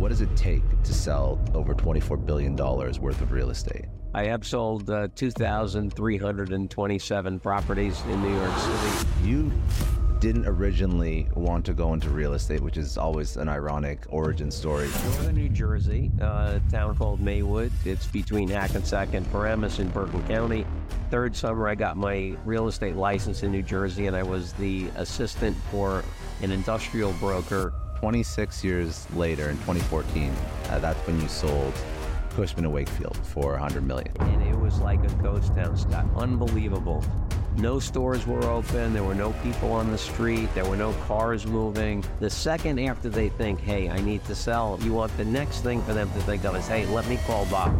What does it take to sell over $24 billion worth of real estate? I have sold uh, 2,327 properties in New York City. You didn't originally want to go into real estate, which is always an ironic origin story. Northern New Jersey, uh, a town called Maywood. It's between Hackensack and Paramus in Bergen County. Third summer, I got my real estate license in New Jersey, and I was the assistant for an industrial broker 26 years later, in 2014, uh, that's when you sold Cushman and Wakefield for 100 million. And it was like a ghost town, Scott. Unbelievable. No stores were open. There were no people on the street. There were no cars moving. The second after they think, hey, I need to sell, you want the next thing for them to think of is, hey, let me call Bob.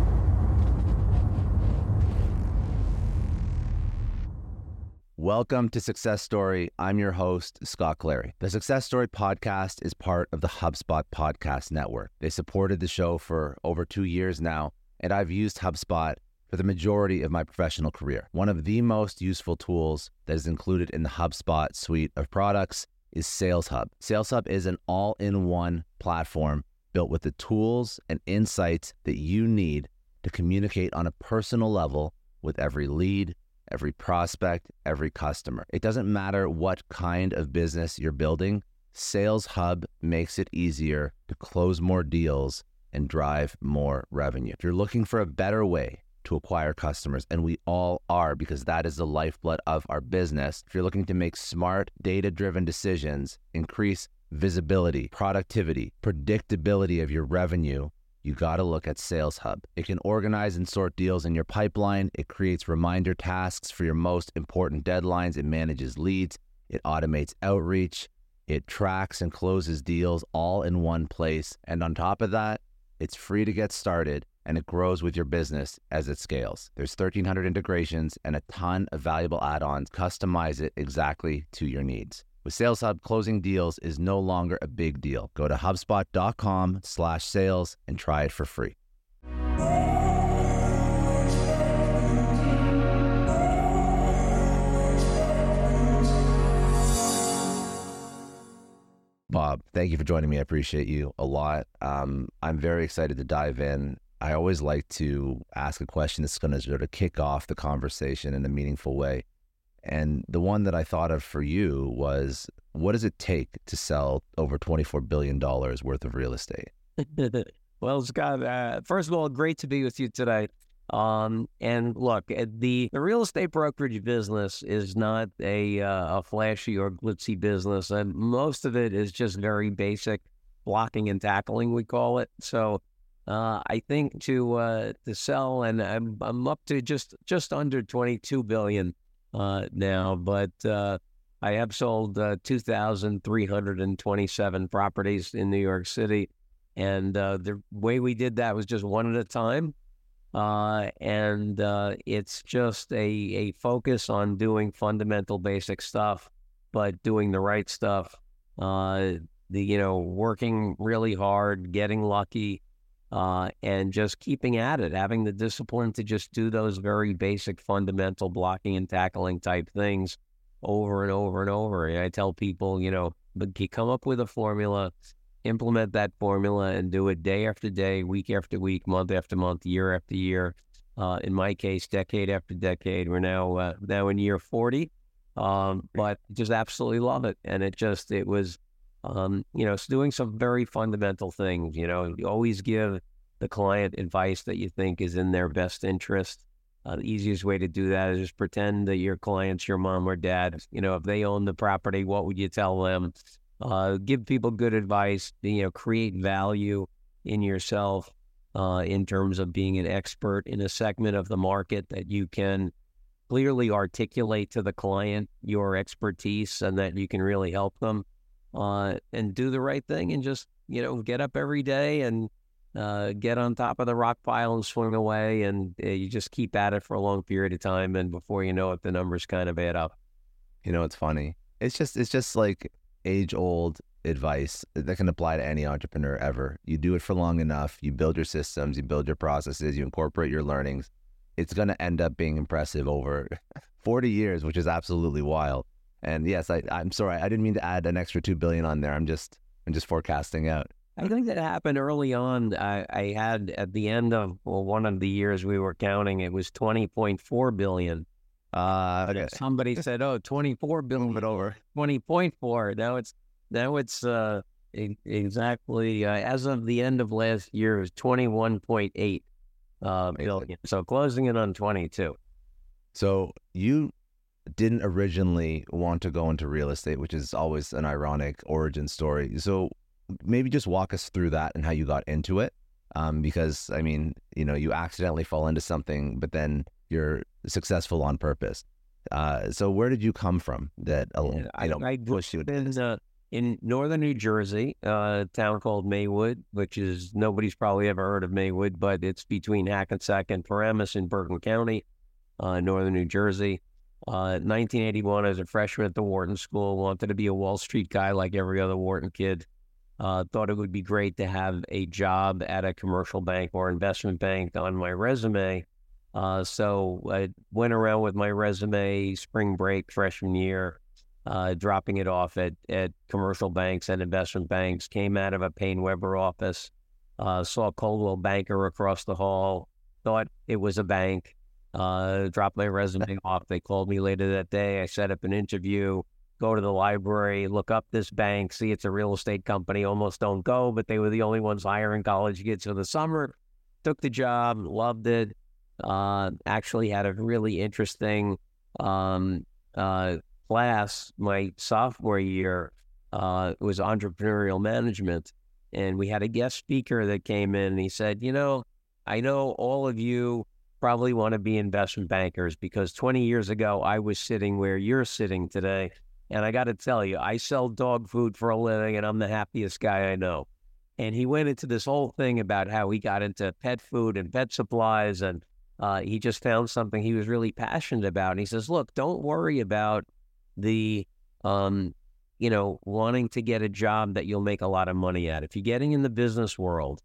Welcome to Success Story. I'm your host, Scott Clary. The Success Story podcast is part of the HubSpot Podcast Network. They supported the show for over two years now, and I've used HubSpot for the majority of my professional career. One of the most useful tools that is included in the HubSpot suite of products is Sales Hub. Sales Hub is an all in one platform built with the tools and insights that you need to communicate on a personal level with every lead every prospect, every customer. It doesn't matter what kind of business you're building, Sales Hub makes it easier to close more deals and drive more revenue. If you're looking for a better way to acquire customers, and we all are because that is the lifeblood of our business, if you're looking to make smart, data driven decisions, increase visibility, productivity, predictability of your revenue, you got to look at Sales Hub. It can organize and sort deals in your pipeline. It creates reminder tasks for your most important deadlines. It manages leads. It automates outreach. It tracks and closes deals all in one place. And on top of that, it's free to get started and it grows with your business as it scales. There's 1300 integrations and a ton of valuable add-ons. Customize it exactly to your needs. With Sales Hub, closing deals is no longer a big deal. Go to HubSpot.com slash sales and try it for free. Bob, thank you for joining me. I appreciate you a lot. Um, I'm very excited to dive in. I always like to ask a question that's going to sort of kick off the conversation in a meaningful way. And the one that I thought of for you was what does it take to sell over $24 billion worth of real estate? well, Scott, uh, first of all, great to be with you today. Um, and look, eh, the, the real estate brokerage business is not a, uh, a flashy or glitzy business. And most of it is just very basic blocking and tackling, we call it. So uh, I think to uh, to sell, and I'm, I'm up to just just under 22 billion uh, now, but uh, I have sold uh, 2,327 properties in New York City. And uh, the way we did that was just one at a time. Uh, and uh, it's just a, a focus on doing fundamental basic stuff, but doing the right stuff. the you know working really hard, getting lucky, uh, and just keeping at it, having the discipline to just do those very basic, fundamental blocking and tackling type things over and over and over. And I tell people, you know, you come up with a formula, implement that formula, and do it day after day, week after week, month after month, year after year. Uh, in my case, decade after decade. We're now uh, now in year forty, um, but just absolutely love it. And it just it was um, you know, it's doing some very fundamental things. You know, you always give the client advice that you think is in their best interest. Uh, the easiest way to do that is just pretend that your client's your mom or dad. You know, if they own the property, what would you tell them? Uh, give people good advice. You know, create value in yourself uh, in terms of being an expert in a segment of the market that you can clearly articulate to the client your expertise and that you can really help them uh, and do the right thing and just you know get up every day and uh, get on top of the rock pile and swing away, and uh, you just keep at it for a long period of time, and before you know it, the numbers kind of add up. You know, it's funny. It's just it's just like age old advice that can apply to any entrepreneur ever. You do it for long enough, you build your systems, you build your processes, you incorporate your learnings. It's going to end up being impressive over 40 years, which is absolutely wild. And yes, I, I'm sorry, I didn't mean to add an extra two billion on there. I'm just I'm just forecasting out. I think that happened early on. I, I had at the end of well, one of the years we were counting, it was 20.4 billion. Uh, okay. Somebody said, "Oh, 24 billion." It over. 20.4. Now it's now it's uh, e- exactly uh, as of the end of last year it was 21.8 uh, billion. So closing it on 22. So you didn't originally want to go into real estate, which is always an ironic origin story. So maybe just walk us through that and how you got into it. Um, because I mean, you know, you accidentally fall into something, but then you're successful on purpose. Uh, so where did you come from that uh, I don't I push you? in, uh, in northern New Jersey, uh, a town called Maywood, which is nobody's probably ever heard of Maywood, but it's between Hackensack and Paramus in Bergen County, uh, northern New Jersey. Uh, 1981, as a freshman at the Wharton School, wanted to be a Wall Street guy like every other Wharton kid. Uh, thought it would be great to have a job at a commercial bank or investment bank on my resume. Uh, so I went around with my resume spring break freshman year, uh, dropping it off at, at commercial banks and investment banks. Came out of a PaineWebber office, uh, saw Coldwell Banker across the hall, thought it was a bank, uh, dropped my resume off. They called me later that day. I set up an interview, go to the library, look up this bank, see it's a real estate company. Almost don't go, but they were the only ones hiring college kids for the summer. Took the job, loved it. Uh, actually had a really interesting um, uh, class my sophomore year. Uh, was entrepreneurial management, and we had a guest speaker that came in. and He said, "You know, I know all of you probably want to be investment bankers because 20 years ago I was sitting where you're sitting today, and I got to tell you, I sell dog food for a living, and I'm the happiest guy I know." And he went into this whole thing about how he got into pet food and pet supplies and uh, he just found something he was really passionate about. And he says, look, don't worry about the, um, you know, wanting to get a job that you'll make a lot of money at. If you're getting in the business world,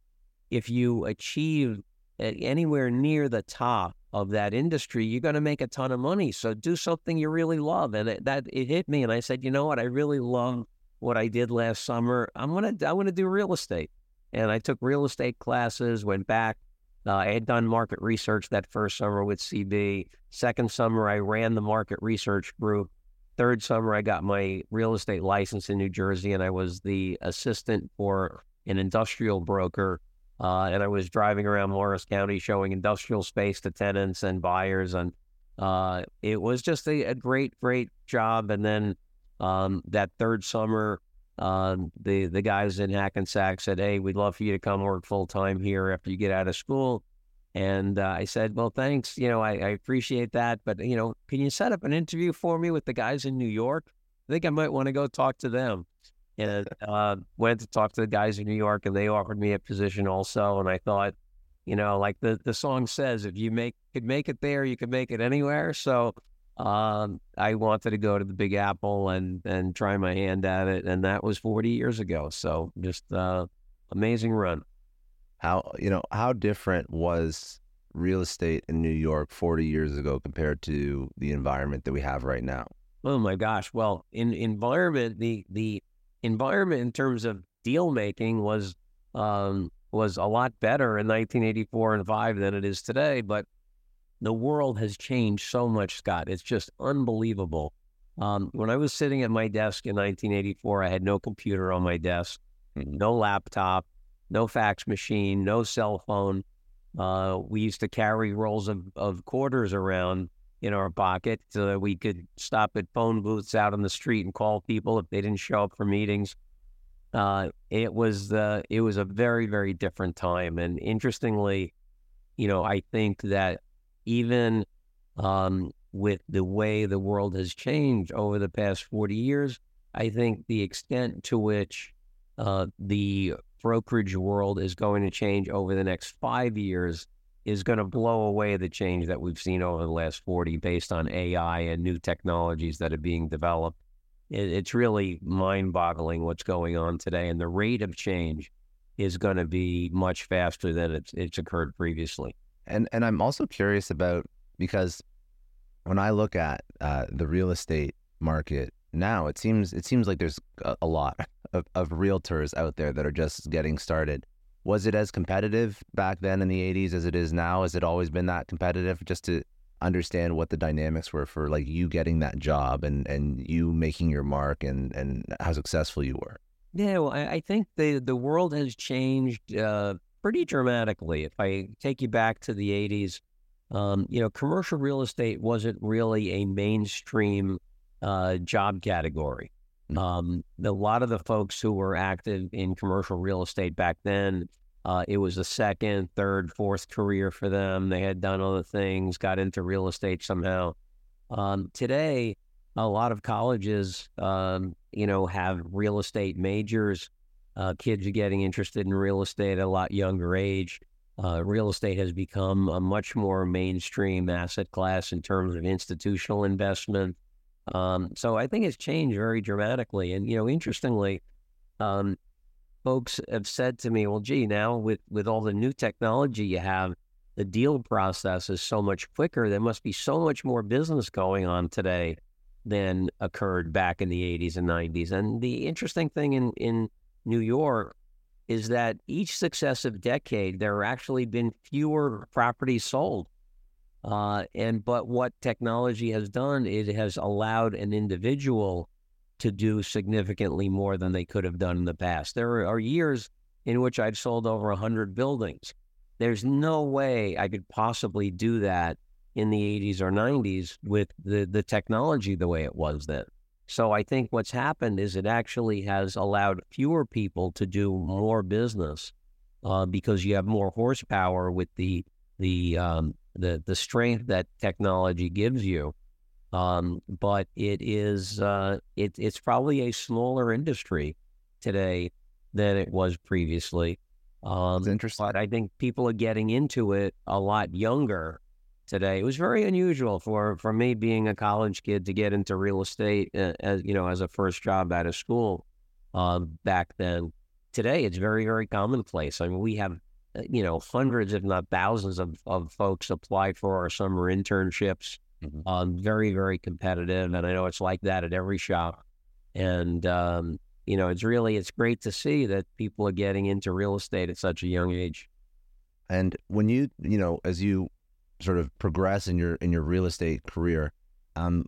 if you achieve anywhere near the top of that industry, you're going to make a ton of money. So do something you really love. And it, that it hit me. And I said, you know what? I really love what I did last summer. I'm to, I'm going to do real estate. And I took real estate classes, went back, uh, I had done market research that first summer with CB. Second summer, I ran the market research group. Third summer, I got my real estate license in New Jersey, and I was the assistant for an industrial broker. Uh, and I was driving around Morris County showing industrial space to tenants and buyers. And uh, it was just a, a great, great job. And then um, that third summer, um, the the guys in Hackensack said, "Hey, we'd love for you to come work full time here after you get out of school." And uh, I said, "Well, thanks. You know, I, I appreciate that, but you know, can you set up an interview for me with the guys in New York? I think I might want to go talk to them." And uh, went to talk to the guys in New York, and they offered me a position also. And I thought, you know, like the the song says, if you make could make it there, you could make it anywhere. So um, I wanted to go to the Big Apple and and try my hand at it, and that was 40 years ago. So just uh, amazing run. How you know how different was real estate in New York 40 years ago compared to the environment that we have right now? Oh my gosh! Well, in environment, the the environment in terms of deal making was um, was a lot better in 1984 and five than it is today. But the world has changed so much, Scott. It's just unbelievable. Um, when I was sitting at my desk in 1984, I had no computer on my desk, no laptop, no fax machine, no cell phone. Uh, we used to carry rolls of, of quarters around in our pocket so that we could stop at phone booths out on the street and call people if they didn't show up for meetings. Uh, it was uh, it was a very very different time, and interestingly, you know, I think that even um, with the way the world has changed over the past 40 years, I think the extent to which uh, the brokerage world is going to change over the next five years is going to blow away the change that we've seen over the last 40 based on AI and new technologies that are being developed. It, it's really mind boggling what's going on today. And the rate of change is going to be much faster than it's, it's occurred previously. And, and I'm also curious about because when I look at uh, the real estate market now, it seems it seems like there's a, a lot of, of realtors out there that are just getting started. Was it as competitive back then in the 80s as it is now? Has it always been that competitive? Just to understand what the dynamics were for like you getting that job and, and you making your mark and, and how successful you were. Yeah, well, I, I think the, the world has changed uh, pretty dramatically. If I take you back to the 80s, um, you know, commercial real estate wasn't really a mainstream uh, job category. Um, a lot of the folks who were active in commercial real estate back then, uh, it was a second, third, fourth career for them. They had done other things, got into real estate somehow. Um, today, a lot of colleges, um, you know, have real estate majors. Uh, kids are getting interested in real estate at a lot younger age. Uh, real estate has become a much more mainstream asset class in terms of institutional investment. Um, so I think it's changed very dramatically. And, you know, interestingly, um, folks have said to me, well, gee, now with, with all the new technology you have, the deal process is so much quicker. There must be so much more business going on today than occurred back in the 80s and 90s. And the interesting thing in, in New York is that each successive decade, there have actually been fewer properties sold. Uh, and but what technology has done, it has allowed an individual to do significantly more than they could have done in the past. There are years in which I've sold over 100 buildings. There's no way I could possibly do that in the 80s or 90s with the, the technology the way it was then. So I think what's happened is it actually has allowed fewer people to do more business uh, because you have more horsepower with the the um, the the strength that technology gives you. Um, but it is uh, it, it's probably a smaller industry today than it was previously. Um, That's interesting. But I think people are getting into it a lot younger today. It was very unusual for for me being a college kid to get into real estate uh, as you know as a first job out of school uh, back then. Today, it's very very commonplace. I mean, we have you know hundreds, if not thousands, of of folks apply for our summer internships. Mm-hmm. Um, very very competitive, and I know it's like that at every shop. And um, you know, it's really it's great to see that people are getting into real estate at such a young age. And when you, you know, as you sort of progress in your in your real estate career, um,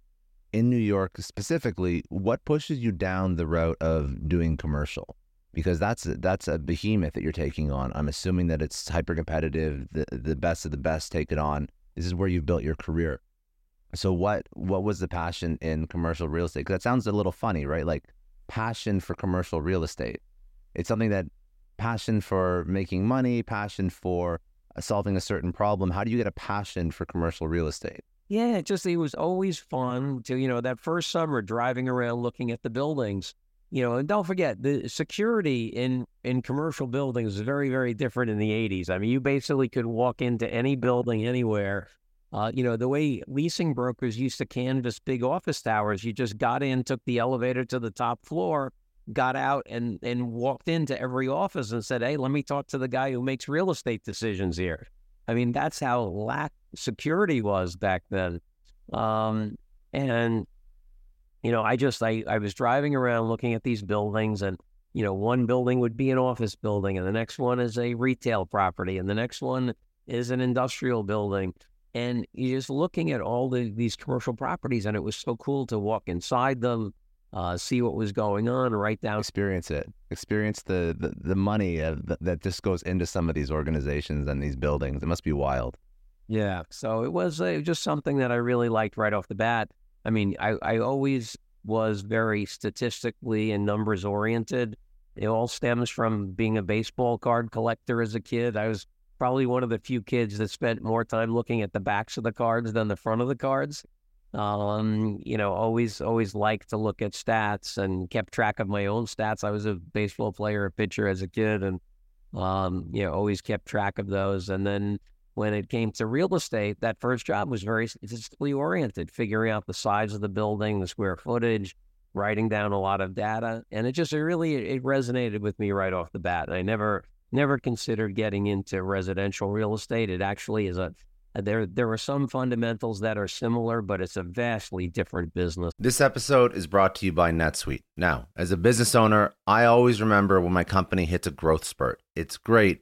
in New York specifically, what pushes you down the route of doing commercial? Because that's that's a behemoth that you're taking on. I'm assuming that it's hyper competitive. The the best of the best take it on. This is where you've built your career. So what what was the passion in commercial real estate? Because that sounds a little funny, right? Like passion for commercial real estate. It's something that passion for making money, passion for solving a certain problem. How do you get a passion for commercial real estate? Yeah, it just it was always fun to you know that first summer driving around looking at the buildings. You know, and don't forget the security in in commercial buildings is very very different in the '80s. I mean, you basically could walk into any building anywhere. Uh, you know, the way leasing brokers used to canvass big office towers, you just got in, took the elevator to the top floor, got out and and walked into every office and said, "Hey, let me talk to the guy who makes real estate decisions here." I mean, that's how lack security was back then. Um, and you know, I just I I was driving around looking at these buildings, and you know, one building would be an office building, and the next one is a retail property, and the next one is an industrial building. And you're just looking at all the, these commercial properties, and it was so cool to walk inside them, uh, see what was going on, write down, experience it, experience the the, the money uh, that just goes into some of these organizations and these buildings. It must be wild. Yeah, so it was uh, just something that I really liked right off the bat. I mean, I, I always was very statistically and numbers oriented. It all stems from being a baseball card collector as a kid. I was probably one of the few kids that spent more time looking at the backs of the cards than the front of the cards. Um, you know, always always liked to look at stats and kept track of my own stats. I was a baseball player, a pitcher as a kid, and Um, you know, always kept track of those. And then when it came to real estate, that first job was very statistically oriented, figuring out the size of the building, the square footage, writing down a lot of data, and it just it really it resonated with me right off the bat. I never never considered getting into residential real estate. It actually is a there there are some fundamentals that are similar, but it's a vastly different business. This episode is brought to you by NetSuite. Now, as a business owner, I always remember when my company hits a growth spurt. It's great,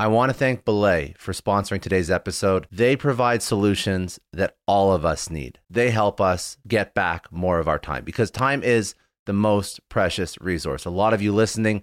I want to thank Belay for sponsoring today's episode. They provide solutions that all of us need. They help us get back more of our time because time is the most precious resource. A lot of you listening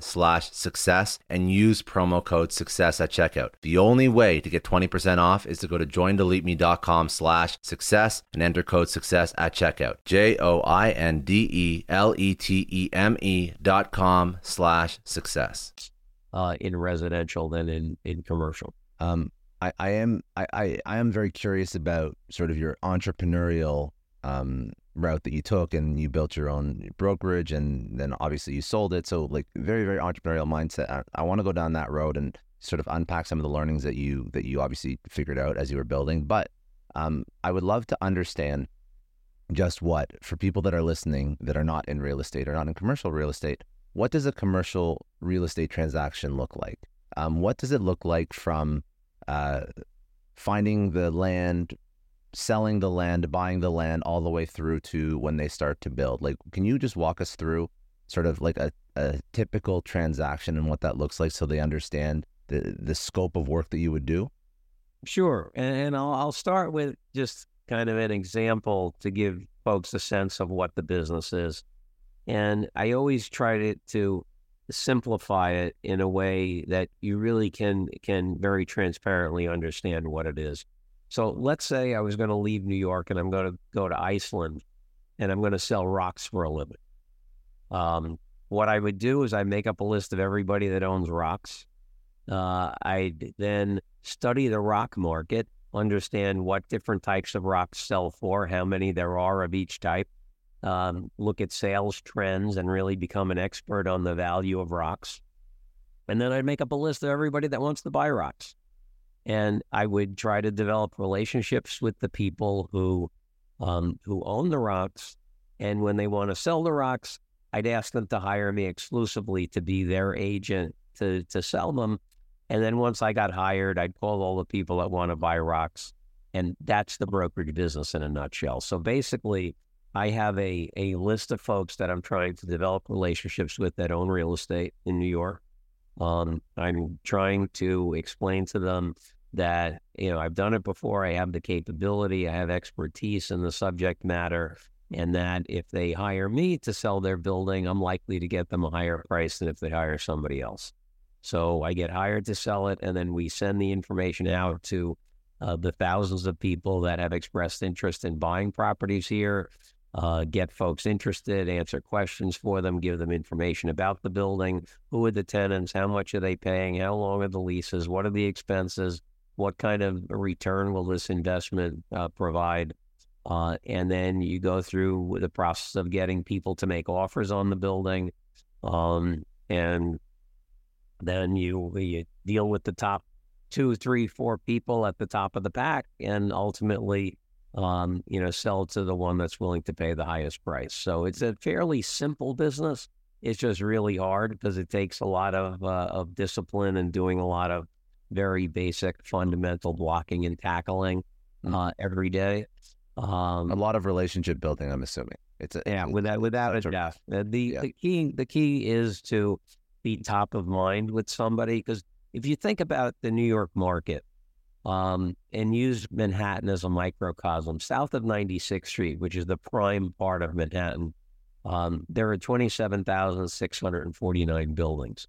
slash success and use promo code success at checkout. The only way to get 20% off is to go to joindeleteme.com slash success and enter code success at checkout. J-O-I-N-D-E-L-E-T-E-M-E dot com slash success. Uh, in residential than in, in commercial. Um, I, I am I, I, I am very curious about sort of your entrepreneurial um, route that you took and you built your own brokerage and then obviously you sold it. So like very very entrepreneurial mindset. I, I want to go down that road and sort of unpack some of the learnings that you that you obviously figured out as you were building. But um, i would love to understand just what for people that are listening that are not in real estate or not in commercial real estate what does a commercial real estate transaction look like? Um, what does it look like from uh, finding the land, selling the land, buying the land, all the way through to when they start to build? Like, can you just walk us through sort of like a, a typical transaction and what that looks like so they understand the, the scope of work that you would do? Sure. And I'll, I'll start with just kind of an example to give folks a sense of what the business is. And I always try to, to simplify it in a way that you really can can very transparently understand what it is. So let's say I was going to leave New York and I'm going to go to Iceland and I'm going to sell rocks for a living. Um, what I would do is I make up a list of everybody that owns rocks. Uh, I then study the rock market, understand what different types of rocks sell for, how many there are of each type, um, look at sales trends, and really become an expert on the value of rocks. And then I'd make up a list of everybody that wants to buy rocks. And I would try to develop relationships with the people who um, who own the rocks. And when they want to sell the rocks, I'd ask them to hire me exclusively to be their agent to to sell them. And then once I got hired, I'd call all the people that want to buy rocks. And that's the brokerage business in a nutshell. So basically, I have a, a list of folks that I'm trying to develop relationships with that own real estate in New York. Um, I'm trying to explain to them that, you know, I've done it before. I have the capability, I have expertise in the subject matter, and that if they hire me to sell their building, I'm likely to get them a higher price than if they hire somebody else. So I get hired to sell it, and then we send the information out to uh, the thousands of people that have expressed interest in buying properties here. Uh, get folks interested, answer questions for them, give them information about the building. Who are the tenants? How much are they paying? How long are the leases? What are the expenses? What kind of return will this investment uh, provide? Uh, and then you go through the process of getting people to make offers on the building. Um, and then you, you deal with the top two, three, four people at the top of the pack and ultimately, um, you know, sell to the one that's willing to pay the highest price. So it's a fairly simple business. It's just really hard because it takes a lot of, uh, of discipline and doing a lot of very basic fundamental blocking and tackling mm. uh, every day. Um, a lot of relationship building, I'm assuming. It's a, yeah, without without a doubt. The yeah. the key the key is to be top of mind with somebody because if you think about the New York market um, and use Manhattan as a microcosm, south of 96th Street, which is the prime part of Manhattan, um, there are 27,649 buildings.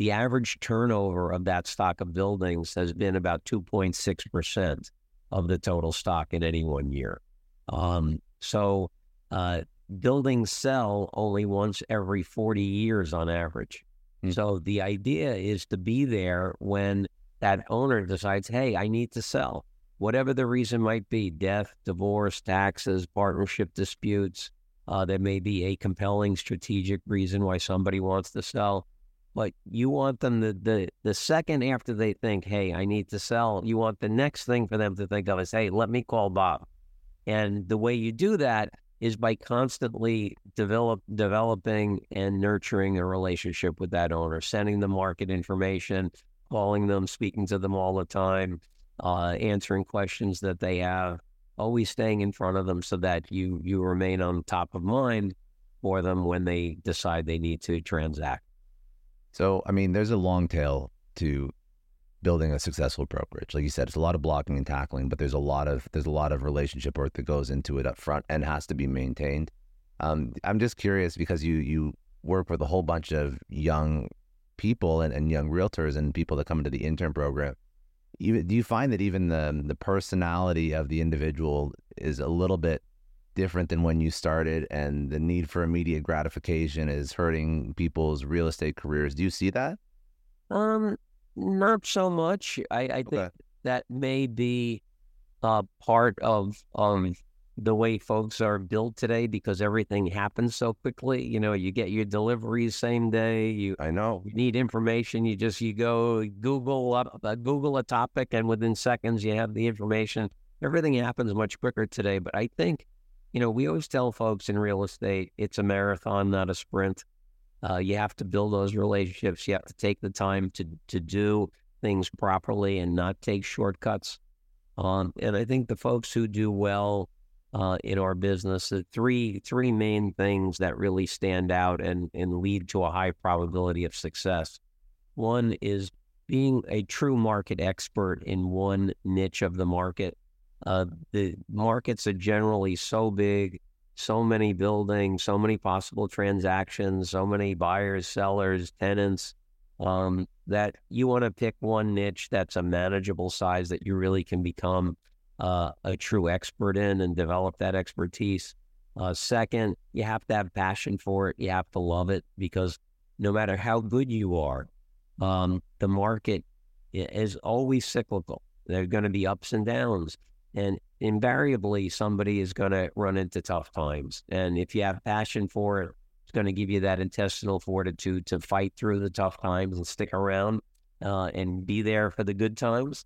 The average turnover of that stock of buildings has been about 2.6 percent of the total stock in any one year. Um, so uh, buildings sell only once every 40 years on average. Mm-hmm. So the idea is to be there when that owner decides, hey, I need to sell. Whatever the reason might be death, divorce, taxes, partnership disputes. Uh, there may be a compelling strategic reason why somebody wants to sell. But you want them the, the the second after they think, hey, I need to sell, you want the next thing for them to think of is, hey, let me call Bob. And the way you do that is by constantly develop, developing and nurturing a relationship with that owner, sending them market information, calling them, speaking to them all the time, uh, answering questions that they have, always staying in front of them so that you you remain on top of mind for them when they decide they need to transact. So, I mean, there's a long tail to building a successful brokerage. Like you said, it's a lot of blocking and tackling, but there's a lot of there's a lot of relationship work that goes into it up front and has to be maintained. Um, I'm just curious because you you work with a whole bunch of young people and, and young realtors and people that come into the intern program. You, do you find that even the the personality of the individual is a little bit different than when you started, and the need for immediate gratification is hurting people's real estate careers? Do you see that? Um, not so much. I, I think okay. that may be uh, part of um, the way folks are built today because everything happens so quickly. You know, you get your deliveries same day. You I know you need information. You just you go Google up, uh, Google a topic, and within seconds you have the information. Everything happens much quicker today. But I think, you know, we always tell folks in real estate it's a marathon, not a sprint. Uh, you have to build those relationships. You have to take the time to to do things properly and not take shortcuts. Um, and I think the folks who do well uh, in our business, the three three main things that really stand out and and lead to a high probability of success. One is being a true market expert in one niche of the market. Uh, the markets are generally so big, so many buildings, so many possible transactions, so many buyers, sellers, tenants, um, that you want to pick one niche that's a manageable size that you really can become uh, a true expert in and develop that expertise. Uh, second, you have to have passion for it. You have to love it because no matter how good you are, um, the market is always cyclical. There are going to be ups and downs. And invariably, somebody is going to run into tough times. And if you have passion for it, it's going to give you that intestinal fortitude to fight through the tough times and stick around uh, and be there for the good times.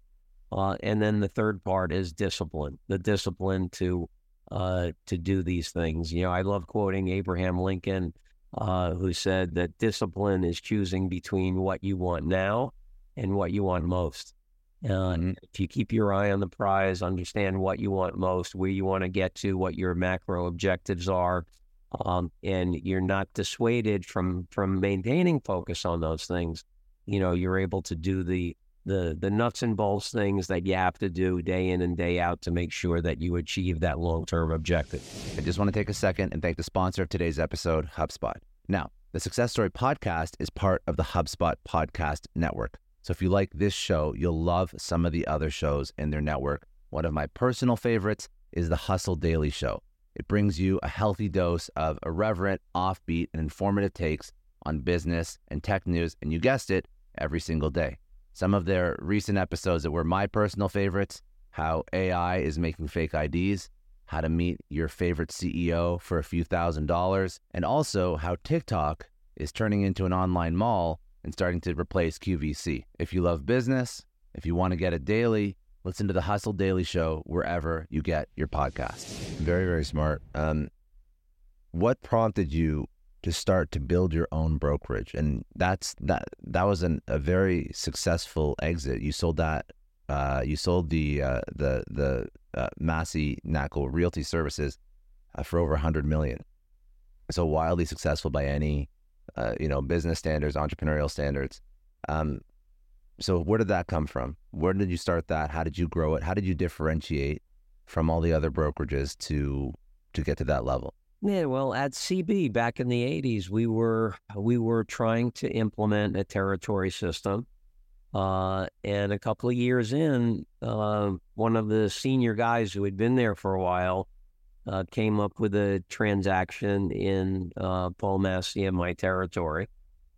Uh, and then the third part is discipline, the discipline to uh, to do these things. You know, I love quoting Abraham Lincoln, uh, who said that discipline is choosing between what you want now and what you want most. Mm-hmm. if you keep your eye on the prize, understand what you want most, where you want to get to, what your macro objectives are, um, and you're not dissuaded from from maintaining focus on those things, you know, you're able to do the the the nuts and bolts things that you have to do day in and day out to make sure that you achieve that long term objective. I just want to take a second and thank the sponsor of today's episode, HubSpot. Now, the Success Story podcast is part of the HubSpot podcast network. So if you like this show, you'll love some of the other shows in their network. One of my personal favorites is the Hustle Daily Show. It brings you a healthy dose of irreverent, offbeat, and informative takes on business and tech news, and you guessed it, every single day. Some of their recent episodes that were my personal favorites how AI is making fake IDs, how to meet your favorite CEO for a few thousand dollars, and also how TikTok is turning into an online mall and starting to replace QVC. If you love business, if you want to get it daily, listen to the Hustle Daily Show wherever you get your podcast. Very, very smart. Um, what prompted you to start to build your own brokerage? And that's that. That was an, a very successful exit. You sold that. Uh, you sold the uh, the the uh, Massey Knakal Realty Services uh, for over a hundred million. So wildly successful by any uh, you know, business standards, entrepreneurial standards. Um, so where did that come from? Where did you start that? How did you grow it? How did you differentiate from all the other brokerages to to get to that level? Yeah, well, at CB back in the '80s, we were we were trying to implement a territory system, uh, and a couple of years in, uh, one of the senior guys who had been there for a while uh, came up with a transaction in uh, Paul Massey in my territory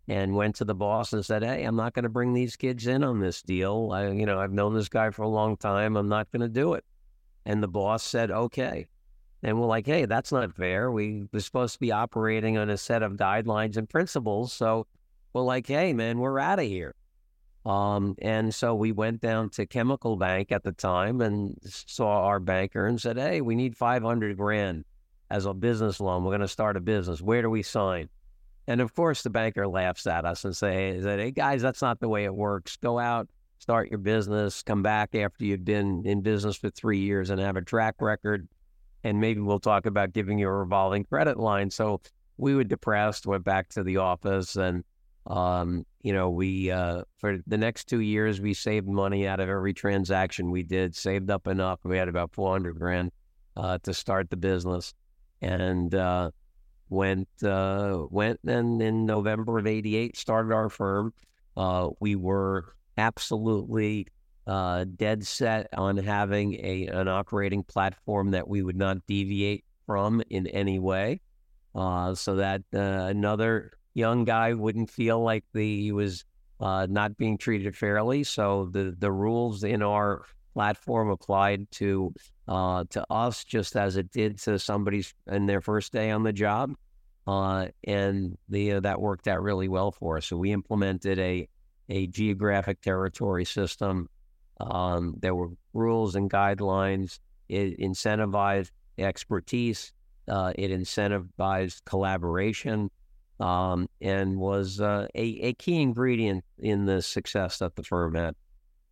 and went to the boss and said, Hey, I'm not going to bring these kids in on this deal. I, you know, I've known this guy for a long time. I'm not going to do it. And the boss said, Okay. And we're like, Hey, that's not fair. We were supposed to be operating on a set of guidelines and principles. So we're like, Hey, man, we're out of here. Um, and so we went down to Chemical Bank at the time and saw our banker and said, "Hey, we need five hundred grand as a business loan. We're going to start a business. Where do we sign?" And of course, the banker laughs at us and say, "Hey guys, that's not the way it works. Go out, start your business, come back after you've been in business for three years and have a track record, and maybe we'll talk about giving you a revolving credit line." So we were depressed, went back to the office and um, you know, we uh, for the next two years we saved money out of every transaction we did, saved up enough. We had about four hundred grand uh, to start the business, and uh, went uh, went and in November of '88 started our firm. Uh, we were absolutely uh, dead set on having a an operating platform that we would not deviate from in any way. so that another young guy wouldn't feel like the, he was uh, not being treated fairly. So the the rules in our platform applied to uh, to us just as it did to somebody's in their first day on the job, uh, and the uh, that worked out really well for us. So we implemented a a geographic territory system. Um, there were rules and guidelines. It incentivized expertise. Uh, it incentivized collaboration. Um, and was uh, a, a key ingredient in the success that the firm had.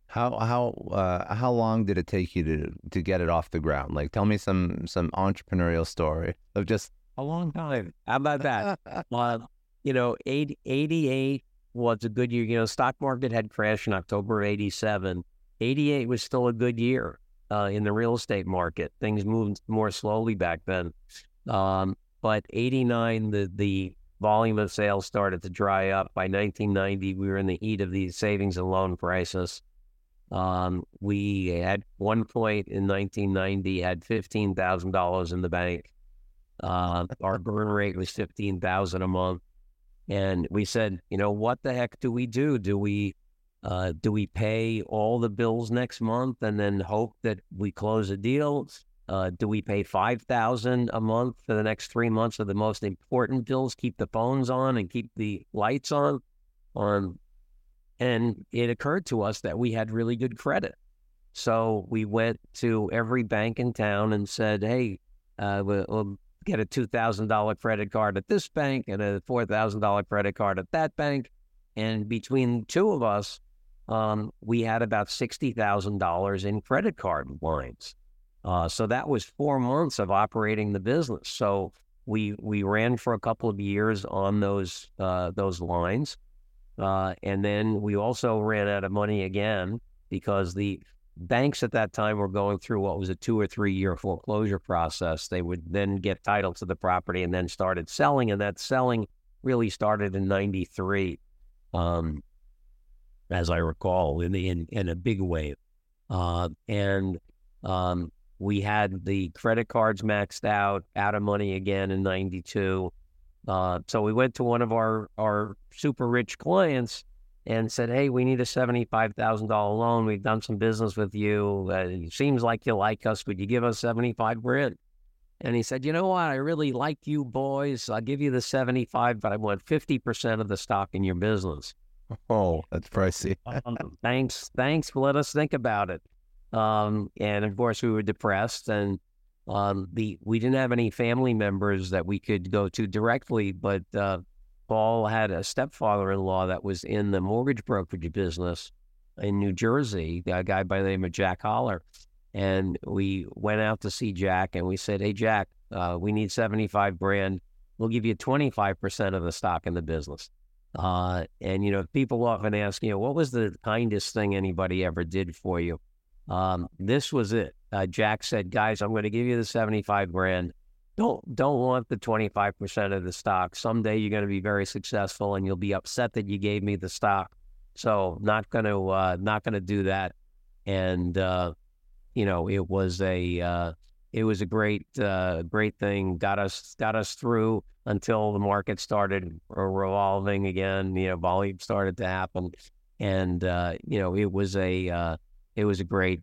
How how uh, how long did it take you to to get it off the ground? Like, tell me some some entrepreneurial story of just a long time. How about that? uh, you know, 80, 88 was a good year. You know, stock market had crashed in October of 87. 88 was still a good year uh, in the real estate market. Things moved more slowly back then. Um, but 89, the, the volume of sales started to dry up. By 1990, we were in the heat of the savings and loan crisis. Um, we at one point in 1990 had $15,000 in the bank. Uh, our burn rate was 15,000 a month. And we said, you know, what the heck do we do? Do we uh, do we pay all the bills next month and then hope that we close a deal? Uh, do we pay five thousand a month for the next three months of the most important bills? Keep the phones on and keep the lights on. On, and it occurred to us that we had really good credit, so we went to every bank in town and said, "Hey, uh, we'll, we'll get a $2,000 credit card at this bank and a $4,000 credit card at that bank. And between two of us, um, we had about $60,000 in credit card lines. Uh, so that was four months of operating the business. So we we ran for a couple of years on those uh, those lines, uh, and then we also ran out of money again because the banks at that time were going through what was a two or three year foreclosure process. They would then get title to the property and then started selling, and that selling really started in '93, um, as I recall, in in, in a big wave. Uh, and um, we had the credit cards maxed out, out of money again in '92. Uh, so we went to one of our our super rich clients and said, "Hey, we need a seventy-five thousand dollar loan. We've done some business with you. Uh, it seems like you like us. Would you give us seventy-five grand?" And he said, "You know what? I really like you boys. I'll give you the seventy-five, but I want fifty percent of the stock in your business." Oh, that's pricey. um, thanks, thanks. Let us think about it. Um, and of course, we were depressed, and um, the we didn't have any family members that we could go to directly, but uh, Paul had a stepfather in law that was in the mortgage brokerage business in New Jersey, a guy by the name of Jack Holler. And we went out to see Jack and we said, Hey, Jack, uh, we need 75 grand. We'll give you 25% of the stock in the business. Uh, and, you know, people often ask, you know, what was the kindest thing anybody ever did for you? Um, this was it. Uh, Jack said, guys, I'm going to give you the 75 grand don't don't want the 25% of the stock. Someday you're going to be very successful and you'll be upset that you gave me the stock. So not going to uh, not going to do that. And uh, you know, it was a uh, it was a great uh, great thing. Got us got us through until the market started revolving again. You know, volume started to happen, and uh, you know, it was a uh, it was a great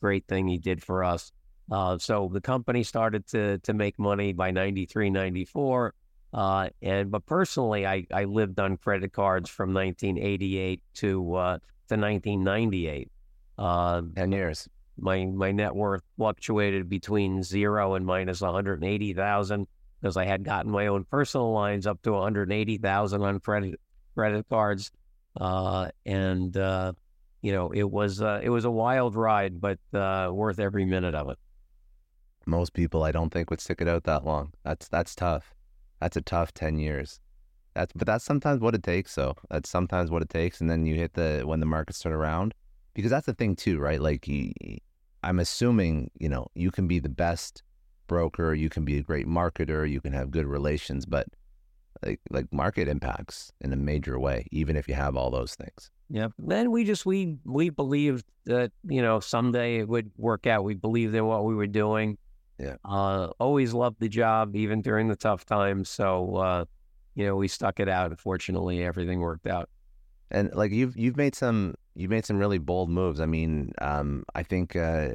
great thing he did for us. Uh, so the company started to to make money by 93, 94. Uh, and but personally, I, I lived on credit cards from 1988 to uh, to 1998. Uh, Ten years. My my net worth fluctuated between zero and minus 180,000 because I had gotten my own personal lines up to 180,000 on credit credit cards, uh, and uh, you know it was uh, it was a wild ride, but uh, worth every minute of it most people I don't think would stick it out that long. That's that's tough. That's a tough ten years. That's but that's sometimes what it takes. So that's sometimes what it takes, and then you hit the when the markets turn around, because that's the thing too, right? Like I'm assuming you know you can be the best broker, you can be a great marketer, you can have good relations, but like like market impacts in a major way, even if you have all those things. Yeah. Then we just we we believed that you know someday it would work out. We believed in what we were doing. Yeah. Uh, always loved the job, even during the tough times. So, uh, you know, we stuck it out. Fortunately, everything worked out. And like you've you've made some you've made some really bold moves. I mean, um, I think uh,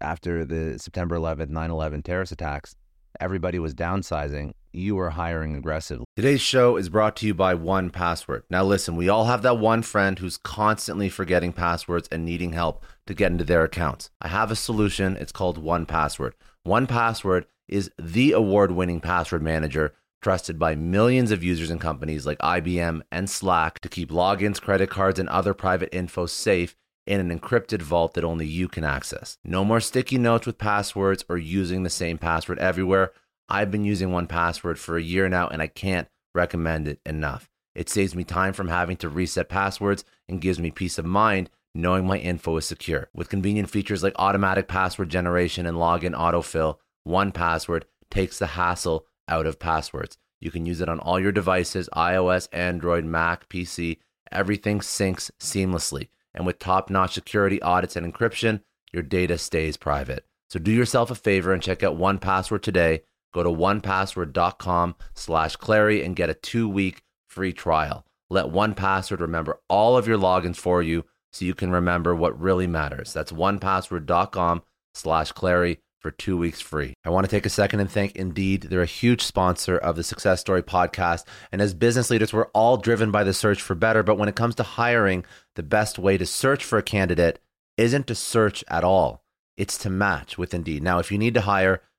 after the September 11th, 9/11 terrorist attacks, everybody was downsizing. You are hiring aggressively. Today's show is brought to you by 1Password. Now, listen, we all have that one friend who's constantly forgetting passwords and needing help to get into their accounts. I have a solution. It's called 1Password. 1Password is the award winning password manager trusted by millions of users and companies like IBM and Slack to keep logins, credit cards, and other private info safe in an encrypted vault that only you can access. No more sticky notes with passwords or using the same password everywhere. I've been using 1Password for a year now and I can't recommend it enough. It saves me time from having to reset passwords and gives me peace of mind knowing my info is secure. With convenient features like automatic password generation and login autofill, 1Password takes the hassle out of passwords. You can use it on all your devices iOS, Android, Mac, PC. Everything syncs seamlessly. And with top notch security audits and encryption, your data stays private. So do yourself a favor and check out 1Password today. Go to onepassword.com slash Clary and get a two week free trial. Let 1Password remember all of your logins for you so you can remember what really matters. That's onepassword.com slash Clary for two weeks free. I want to take a second and thank Indeed. They're a huge sponsor of the Success Story podcast. And as business leaders, we're all driven by the search for better. But when it comes to hiring, the best way to search for a candidate isn't to search at all, it's to match with Indeed. Now, if you need to hire,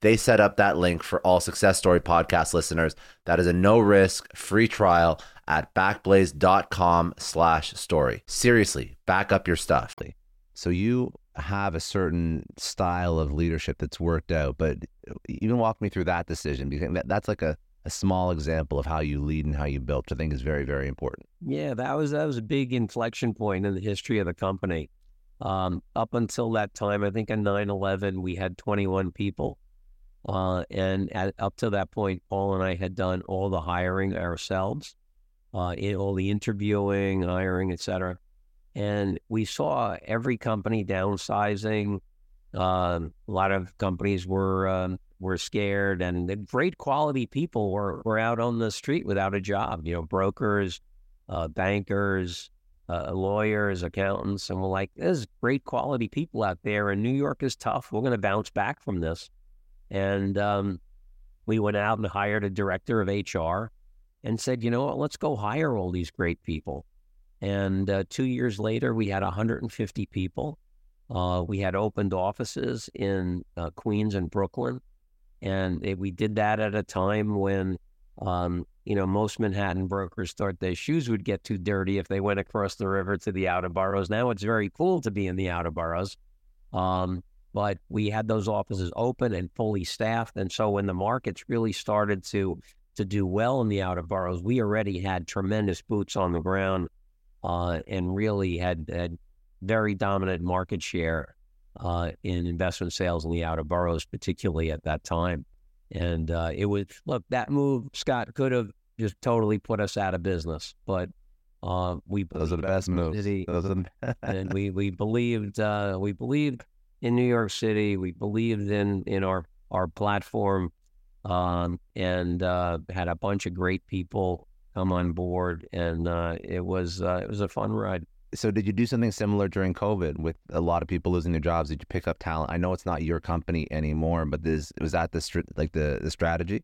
They set up that link for all Success Story podcast listeners. That is a no risk free trial at backblaze.com slash story. Seriously, back up your stuff. So you have a certain style of leadership that's worked out, but even walk me through that decision because that's like a, a small example of how you lead and how you build, which I think is very, very important. Yeah, that was that was a big inflection point in the history of the company. Um, up until that time, I think in 9 11, we had 21 people. Uh, and at, up to that point, Paul and I had done all the hiring ourselves, uh, in, all the interviewing, hiring, etc. And we saw every company downsizing. Um, a lot of companies were um, were scared, and the great quality people were were out on the street without a job. You know, brokers, uh, bankers, uh, lawyers, accountants, and we're like, there's great quality people out there, and New York is tough. We're going to bounce back from this. And um, we went out and hired a director of HR and said, you know what, let's go hire all these great people. And uh, two years later, we had 150 people. Uh, we had opened offices in uh, Queens and Brooklyn. And it, we did that at a time when um, you know, most Manhattan brokers thought their shoes would get too dirty if they went across the river to the outer boroughs. Now it's very cool to be in the outer boroughs. Um, but we had those offices open and fully staffed. And so when the markets really started to to do well in the outer boroughs, we already had tremendous boots on the ground uh, and really had, had very dominant market share uh, in investment sales in the outer boroughs, particularly at that time. And uh, it was look that move, Scott could have just totally put us out of business, but uh, we those are the best move. City, those are the and we we believed uh, we believed in New York City. We believed in in our our platform, um, and uh, had a bunch of great people come on board, and uh, it was uh, it was a fun ride. So, did you do something similar during COVID with a lot of people losing their jobs? Did you pick up talent? I know it's not your company anymore, but this was that the str- like the the strategy.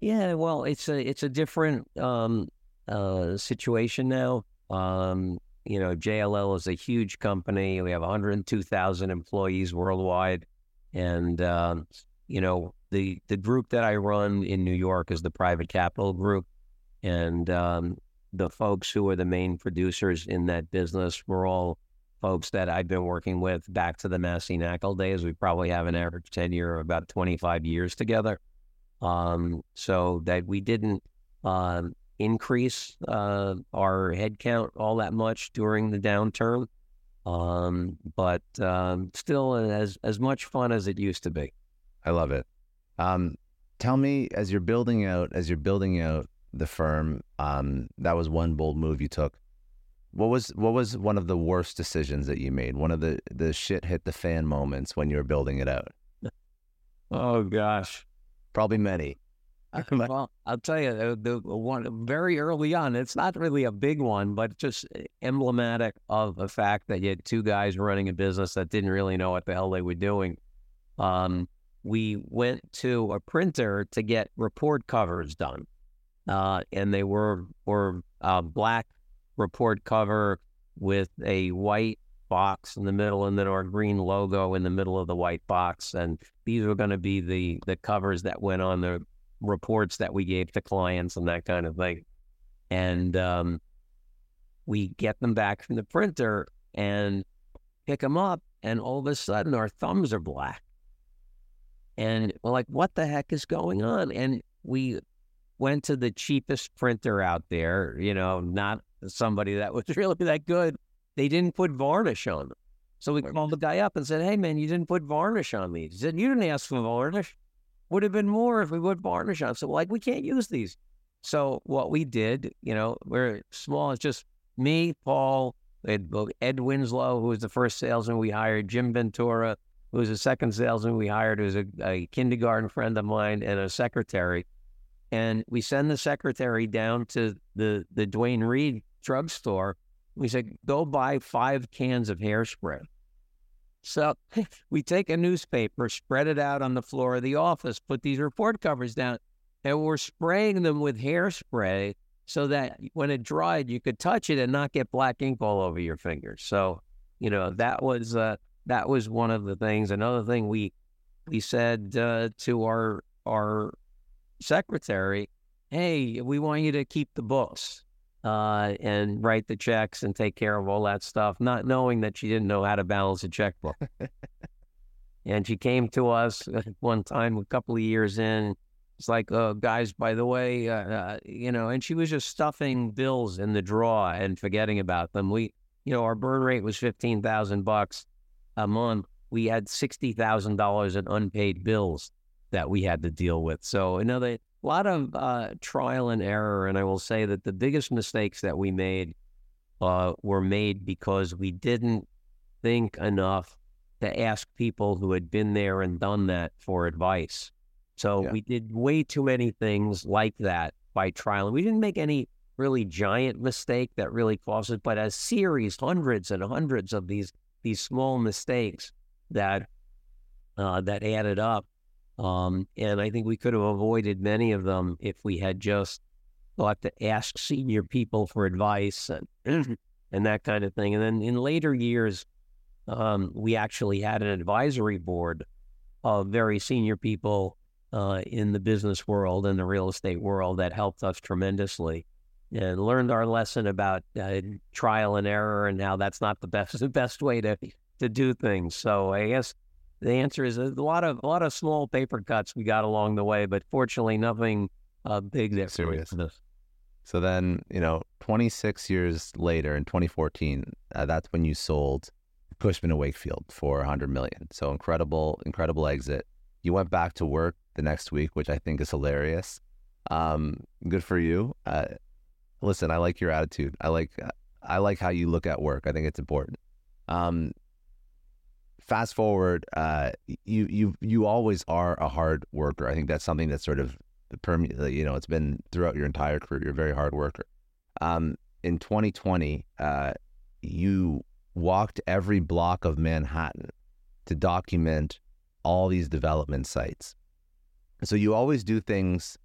Yeah, well, it's a it's a different um, uh, situation now. Um, you know, JLL is a huge company. We have 102,000 employees worldwide, and um, you know the the group that I run in New York is the Private Capital Group, and um, the folks who are the main producers in that business were all folks that I've been working with back to the Massey Knakal days. We probably have an average tenure of about 25 years together. Um, so that we didn't um, increase uh, our headcount all that much during the downturn, um, but um, still as as much fun as it used to be. I love it. Um, tell me, as you're building out, as you're building out the firm, um, that was one bold move you took. What was what was one of the worst decisions that you made? One of the the shit hit the fan moments when you were building it out. Oh gosh, probably many. well, I'll tell you the, the one very early on. It's not really a big one, but just emblematic of the fact that you had two guys running a business that didn't really know what the hell they were doing. Um, we went to a printer to get report covers done, uh, and they were were uh, black report cover with a white box in the middle and then our green logo in the middle of the white box. And these were going to be the the covers that went on the reports that we gave to clients and that kind of thing. And um, we get them back from the printer and pick them up, and all of a sudden our thumbs are black. And we're like, what the heck is going on? And we went to the cheapest printer out there, you know, not somebody that was really that good. They didn't put varnish on them. So we called the guy up and said, Hey, man, you didn't put varnish on these. He said, You didn't ask for varnish. Would have been more if we varnish on. So, like, we can't use these. So, what we did, you know, we're small. It's just me, Paul, Ed Winslow, who was the first salesman we hired, Jim Ventura, who was the second salesman we hired, who was a, a kindergarten friend of mine, and a secretary. And we send the secretary down to the, the Duane Reade drugstore. We said, go buy five cans of hairspray. So we take a newspaper, spread it out on the floor of the office, put these report covers down, and we're spraying them with hairspray so that when it dried, you could touch it and not get black ink all over your fingers. So, you know, that was uh, that was one of the things. Another thing we we said uh, to our our secretary, "Hey, we want you to keep the books." Uh, and write the checks and take care of all that stuff, not knowing that she didn't know how to balance a checkbook. and she came to us one time, a couple of years in. It's like, oh, guys, by the way, uh, uh, you know, and she was just stuffing bills in the drawer and forgetting about them. We, you know, our burn rate was fifteen thousand bucks a month. We had sixty thousand dollars in unpaid bills that we had to deal with. So another a lot of uh, trial and error. And I will say that the biggest mistakes that we made uh, were made because we didn't think enough to ask people who had been there and done that for advice. So yeah. we did way too many things like that by trial. And we didn't make any really giant mistake that really caused it, but a series, hundreds and hundreds of these these small mistakes that uh, that added up um, and I think we could have avoided many of them if we had just thought to ask senior people for advice and and that kind of thing. And then in later years, um, we actually had an advisory board of very senior people uh, in the business world and the real estate world that helped us tremendously and learned our lesson about uh, trial and error and how that's not the best the best way to to do things. So I guess the answer is a lot of a lot of small paper cuts we got along the way, but fortunately nothing uh, big that serious. So then, you know, 26 years later in 2014, uh, that's when you sold Cushman Wakefield for 100 million. So incredible, incredible exit. You went back to work the next week, which I think is hilarious. Um, good for you. Uh, listen, I like your attitude. I like I like how you look at work. I think it's important. Um, fast forward, uh, you you you always are a hard worker. I think that's something that's sort of perme- you know it's been throughout your entire career. You're a very hard worker. Um, in 2020, uh, you walked every block of Manhattan to document all these development sites. So you always do things.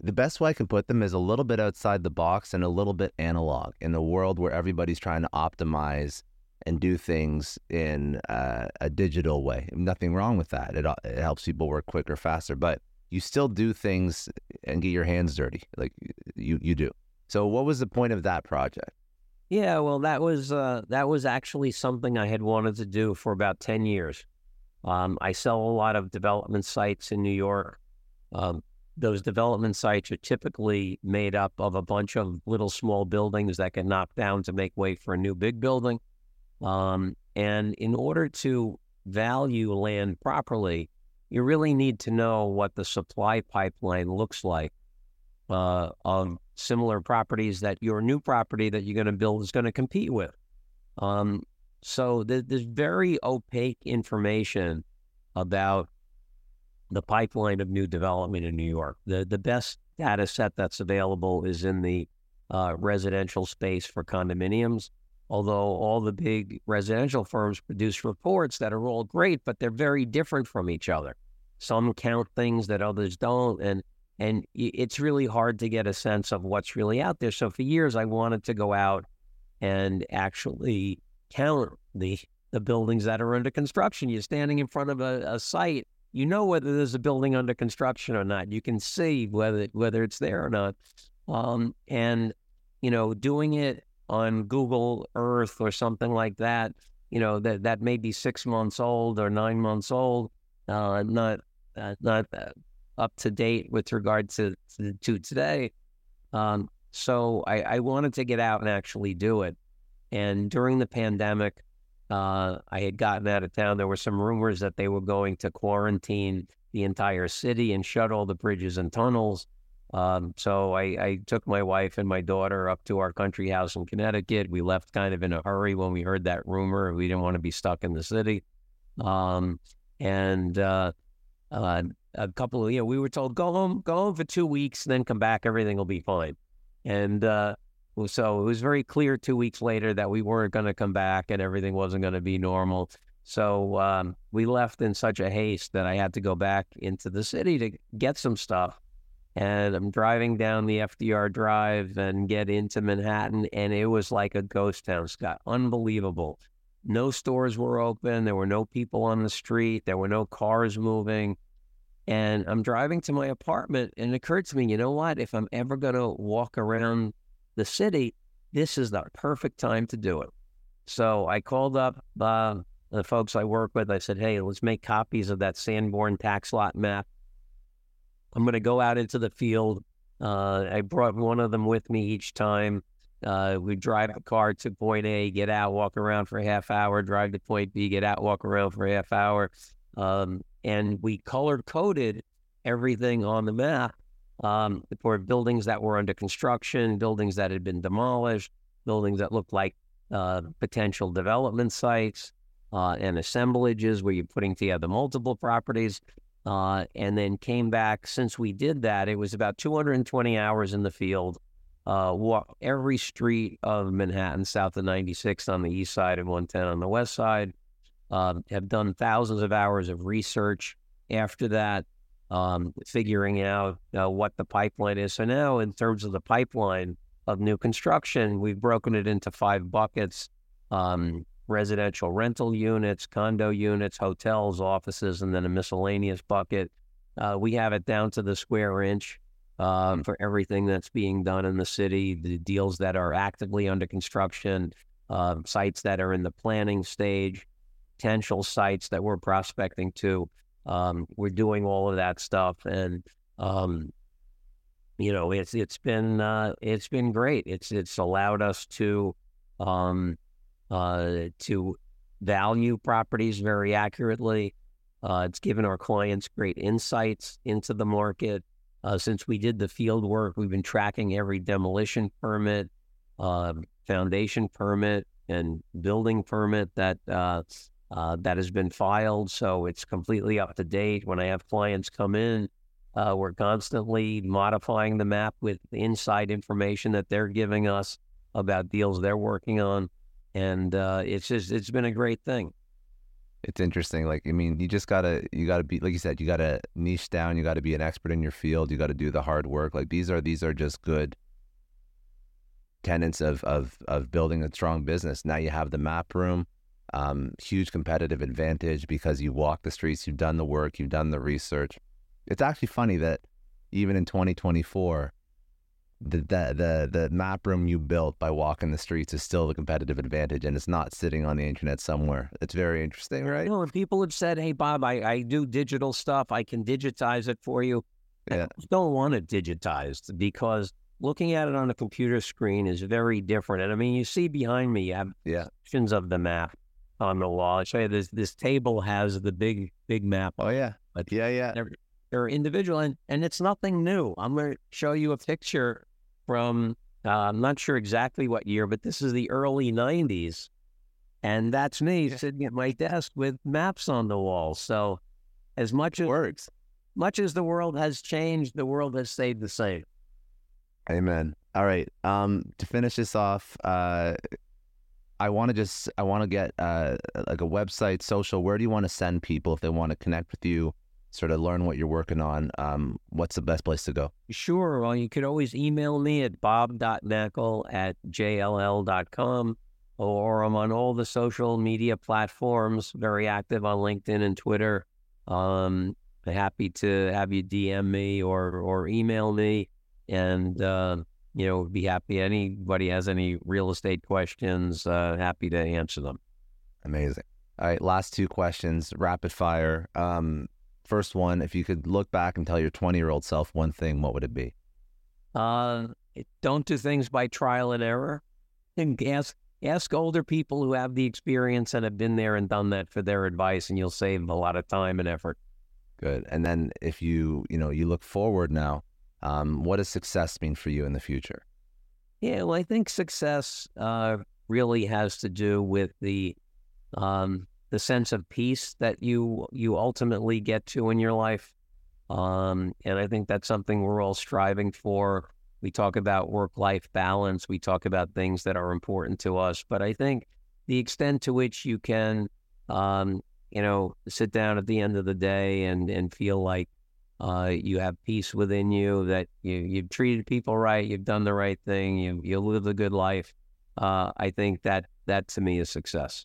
The best way I can put them is a little bit outside the box and a little bit analog in a world where everybody's trying to optimize and do things in uh, a digital way. Nothing wrong with that. It, it helps people work quicker, faster, but you still do things and get your hands dirty like you, you do. So what was the point of that project? Yeah, well, that was uh, that was actually something I had wanted to do for about ten years. Um, I sell a lot of development sites in New York. Um, those development sites are typically made up of a bunch of little small buildings that get knocked down to make way for a new big building. Um, and in order to value land properly, you really need to know what the supply pipeline looks like uh, of similar properties that your new property that you're going to build is going to compete with. Um, so th- there's very opaque information about the pipeline of new development in New York. The the best data set that's available is in the uh, residential space for condominiums. Although all the big residential firms produce reports that are all great, but they're very different from each other. Some count things that others don't, and and it's really hard to get a sense of what's really out there. So for years, I wanted to go out and actually count the the buildings that are under construction. You're standing in front of a, a site, you know whether there's a building under construction or not. You can see whether whether it's there or not. Um, and you know, doing it on Google Earth or something like that, you know, that that may be six months old or nine months old, uh, not uh, not uh, up to date with regard to to, to today. Um, so I, I, wanted to get out and actually do it. And during the pandemic, uh, I had gotten out of town. There were some rumors that they were going to quarantine the entire city and shut all the bridges and tunnels. Um, so I, I, took my wife and my daughter up to our country house in Connecticut. We left kind of in a hurry when we heard that rumor. We didn't want to be stuck in the city. Um, and uh, uh, a couple of, you know, we were told go home, go home for two weeks, then come back. Everything will be fine. And uh, so it was very clear two weeks later that we weren't going to come back and everything wasn't going to be normal. So um, we left in such a haste that I had to go back into the city to get some stuff. And I'm driving down the FDR Drive and get into Manhattan, and it was like a ghost town, Scott. Unbelievable. No stores were open. There were no people on the street. There were no cars moving. And I'm driving to my apartment, and it occurred to me, you know what? If I'm ever going to walk around the city, this is the perfect time to do it. So I called up uh, the folks I work with. I said, hey, let's make copies of that Sanborn tax lot map. I'm going to go out into the field. Uh, I brought one of them with me each time. Uh, we drive a car to point A, get out, walk around for a half hour, drive to point B, get out, walk around for a half hour. Um, and we color coded everything on the map um, for buildings that were under construction, buildings that had been demolished, buildings that looked like uh, potential development sites, uh, and assemblages where you're putting together multiple properties. Uh, and then came back. Since we did that, it was about 220 hours in the field. Uh, walk every street of Manhattan, south of 96 on the east side and 110 on the west side. Uh, have done thousands of hours of research after that um, figuring out uh, what the pipeline is. So now, in terms of the pipeline of new construction, we've broken it into five buckets um, residential rental units, condo units, hotels, offices, and then a miscellaneous bucket. Uh, we have it down to the square inch um, for everything that's being done in the city, the deals that are actively under construction, uh, sites that are in the planning stage, potential sites that we're prospecting to. Um, we're doing all of that stuff, and um, you know, it's it's been uh, it's been great. It's it's allowed us to um, uh, to value properties very accurately. Uh, it's given our clients great insights into the market. Uh, since we did the field work, we've been tracking every demolition permit, uh, foundation permit, and building permit that uh, uh, that has been filed. So it's completely up to date. When I have clients come in, uh, we're constantly modifying the map with the inside information that they're giving us about deals they're working on, and it's just it's been a great thing it's interesting. Like, I mean, you just gotta, you gotta be, like you said, you gotta niche down. You gotta be an expert in your field. You gotta do the hard work. Like these are, these are just good tenets of of of building a strong business. Now you have the map room, um, huge competitive advantage because you walk the streets, you've done the work, you've done the research. It's actually funny that even in 2024, the, the the the map room you built by walking the streets is still the competitive advantage and it's not sitting on the internet somewhere. It's very interesting right? You know, people have said hey bob I, I do digital stuff. I can digitize it for you. Yeah. I don't want it digitized because looking at it on a computer screen is very different. And i mean you see behind me you have yeah. sections of the map on the wall. I show you this this table has the big big map oh yeah. but yeah yeah they're individual and, and it's nothing new i'm going to show you a picture from, uh, I'm not sure exactly what year, but this is the early 90s. And that's me sitting at my desk with maps on the wall. So, as much as works, much as the world has changed, the world has stayed the same. Amen. All right. Um, to finish this off, uh, I want to just I want to get uh, like a website, social. Where do you want to send people if they want to connect with you? Sort of learn what you're working on, um, what's the best place to go? Sure. Well, you could always email me at bob.knakal at jll.com or I'm on all the social media platforms, very active on LinkedIn and Twitter. Um, happy to have you DM me or, or email me. And, uh, you know, be happy. Anybody has any real estate questions, uh, happy to answer them. Amazing. All right, last two questions, rapid fire. Um, First one, if you could look back and tell your 20 year old self one thing, what would it be? Uh, don't do things by trial and error. And ask ask older people who have the experience and have been there and done that for their advice, and you'll save a lot of time and effort. Good. And then if you you know you look forward now, um, what does success mean for you in the future? Yeah, well, I think success uh, really has to do with the um, the sense of peace that you you ultimately get to in your life. Um, and I think that's something we're all striving for. We talk about work life balance. We talk about things that are important to us. But I think the extent to which you can, um, you know, sit down at the end of the day and and feel like uh, you have peace within you, that you you've treated people right, you've done the right thing, you you live a good life. Uh, I think that that to me is success.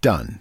done.